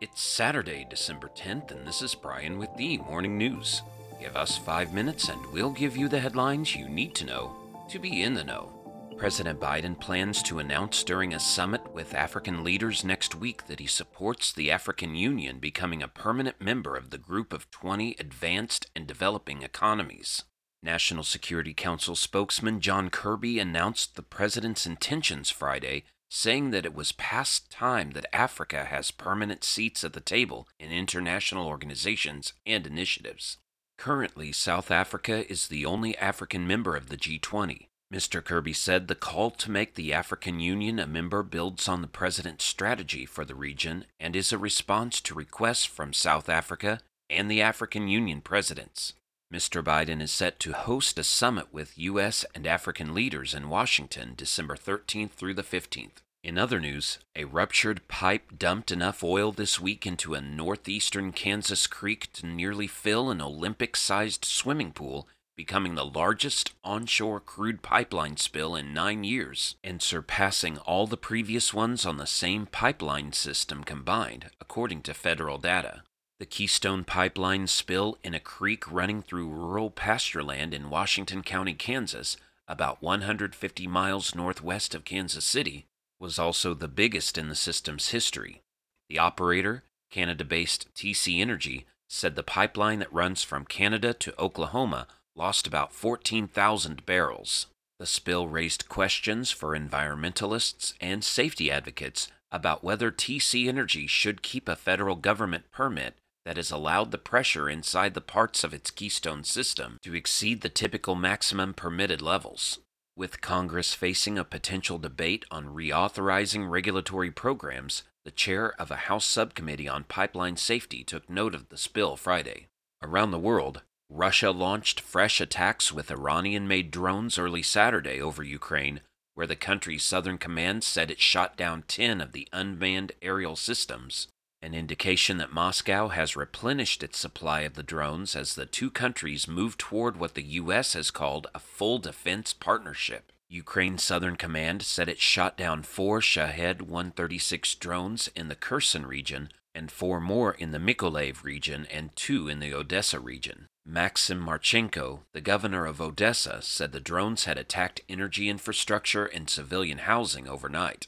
It's Saturday, December 10th, and this is Brian with the Morning News. Give us five minutes and we'll give you the headlines you need to know to be in the know. President Biden plans to announce during a summit with African leaders next week that he supports the African Union becoming a permanent member of the group of 20 advanced and developing economies. National Security Council spokesman John Kirby announced the president's intentions Friday saying that it was past time that Africa has permanent seats at the table in international organizations and initiatives. Currently, South Africa is the only African member of the G20. Mr. Kirby said the call to make the African Union a member builds on the president's strategy for the region and is a response to requests from South Africa and the African Union presidents. Mr. Biden is set to host a summit with U.S. and African leaders in Washington December 13th through the 15th. In other news, a ruptured pipe dumped enough oil this week into a northeastern Kansas creek to nearly fill an Olympic sized swimming pool, becoming the largest onshore crude pipeline spill in nine years and surpassing all the previous ones on the same pipeline system combined, according to federal data. The Keystone Pipeline spill in a creek running through rural pasture land in Washington County, Kansas, about 150 miles northwest of Kansas City, was also the biggest in the system's history. The operator, Canada based TC Energy, said the pipeline that runs from Canada to Oklahoma lost about 14,000 barrels. The spill raised questions for environmentalists and safety advocates about whether TC Energy should keep a federal government permit that has allowed the pressure inside the parts of its Keystone system to exceed the typical maximum permitted levels. With Congress facing a potential debate on reauthorizing regulatory programs, the chair of a House subcommittee on pipeline safety took note of the spill Friday. Around the world, Russia launched fresh attacks with Iranian made drones early Saturday over Ukraine, where the country's southern command said it shot down 10 of the unmanned aerial systems an indication that Moscow has replenished its supply of the drones as the two countries move toward what the U.S. has called a full defense partnership. Ukraine's Southern Command said it shot down four Shahed 136 drones in the Kherson region and four more in the Mykolaiv region and two in the Odessa region. Maxim Marchenko, the governor of Odessa, said the drones had attacked energy infrastructure and civilian housing overnight.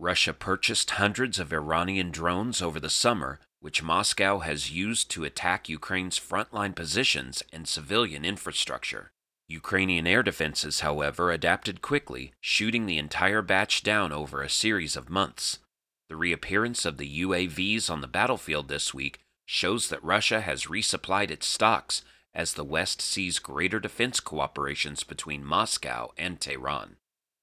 Russia purchased hundreds of Iranian drones over the summer, which Moscow has used to attack Ukraine's frontline positions and civilian infrastructure. Ukrainian air defenses, however, adapted quickly, shooting the entire batch down over a series of months. The reappearance of the UAVs on the battlefield this week shows that Russia has resupplied its stocks as the West sees greater defense cooperations between Moscow and Tehran.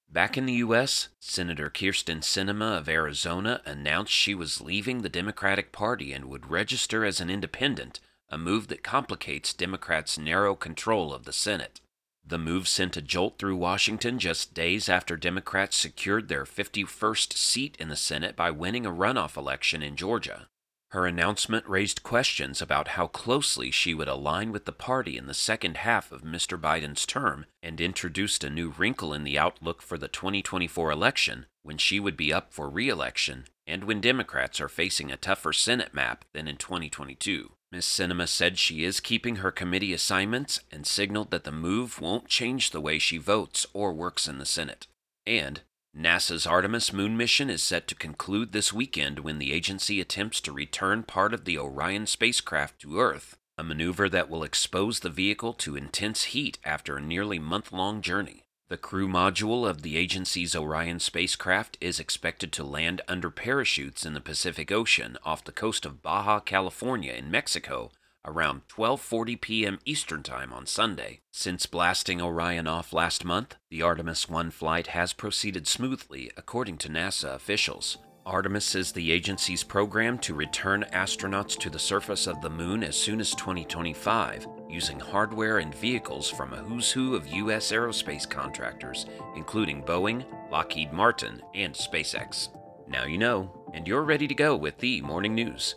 Back in the U.S., Senator Kyrsten Sinema of Arizona announced she was leaving the Democratic Party and would register as an independent, a move that complicates Democrats' narrow control of the Senate. The move sent a jolt through Washington just days after Democrats secured their 51st seat in the Senate by winning a runoff election in Georgia. Her announcement raised questions about how closely she would align with the party in the second half of Mr. Biden's term and introduced a new wrinkle in the outlook for the 2024 election when she would be up for re election and when Democrats are facing a tougher Senate map than in 2022. Ms. Sinema said she is keeping her committee assignments and signaled that the move won't change the way she votes or works in the Senate. And NASA's Artemis moon mission is set to conclude this weekend when the agency attempts to return part of the Orion spacecraft to Earth, a maneuver that will expose the vehicle to intense heat after a nearly month long journey. The crew module of the agency's Orion spacecraft is expected to land under parachutes in the Pacific Ocean off the coast of Baja California in Mexico around 12:40 p.m. Eastern Time on Sunday. Since blasting Orion off last month, the Artemis 1 flight has proceeded smoothly according to NASA officials. Artemis is the agency's program to return astronauts to the surface of the moon as soon as 2025, using hardware and vehicles from a who's who of U.S. aerospace contractors, including Boeing, Lockheed Martin, and SpaceX. Now you know, and you're ready to go with the morning news.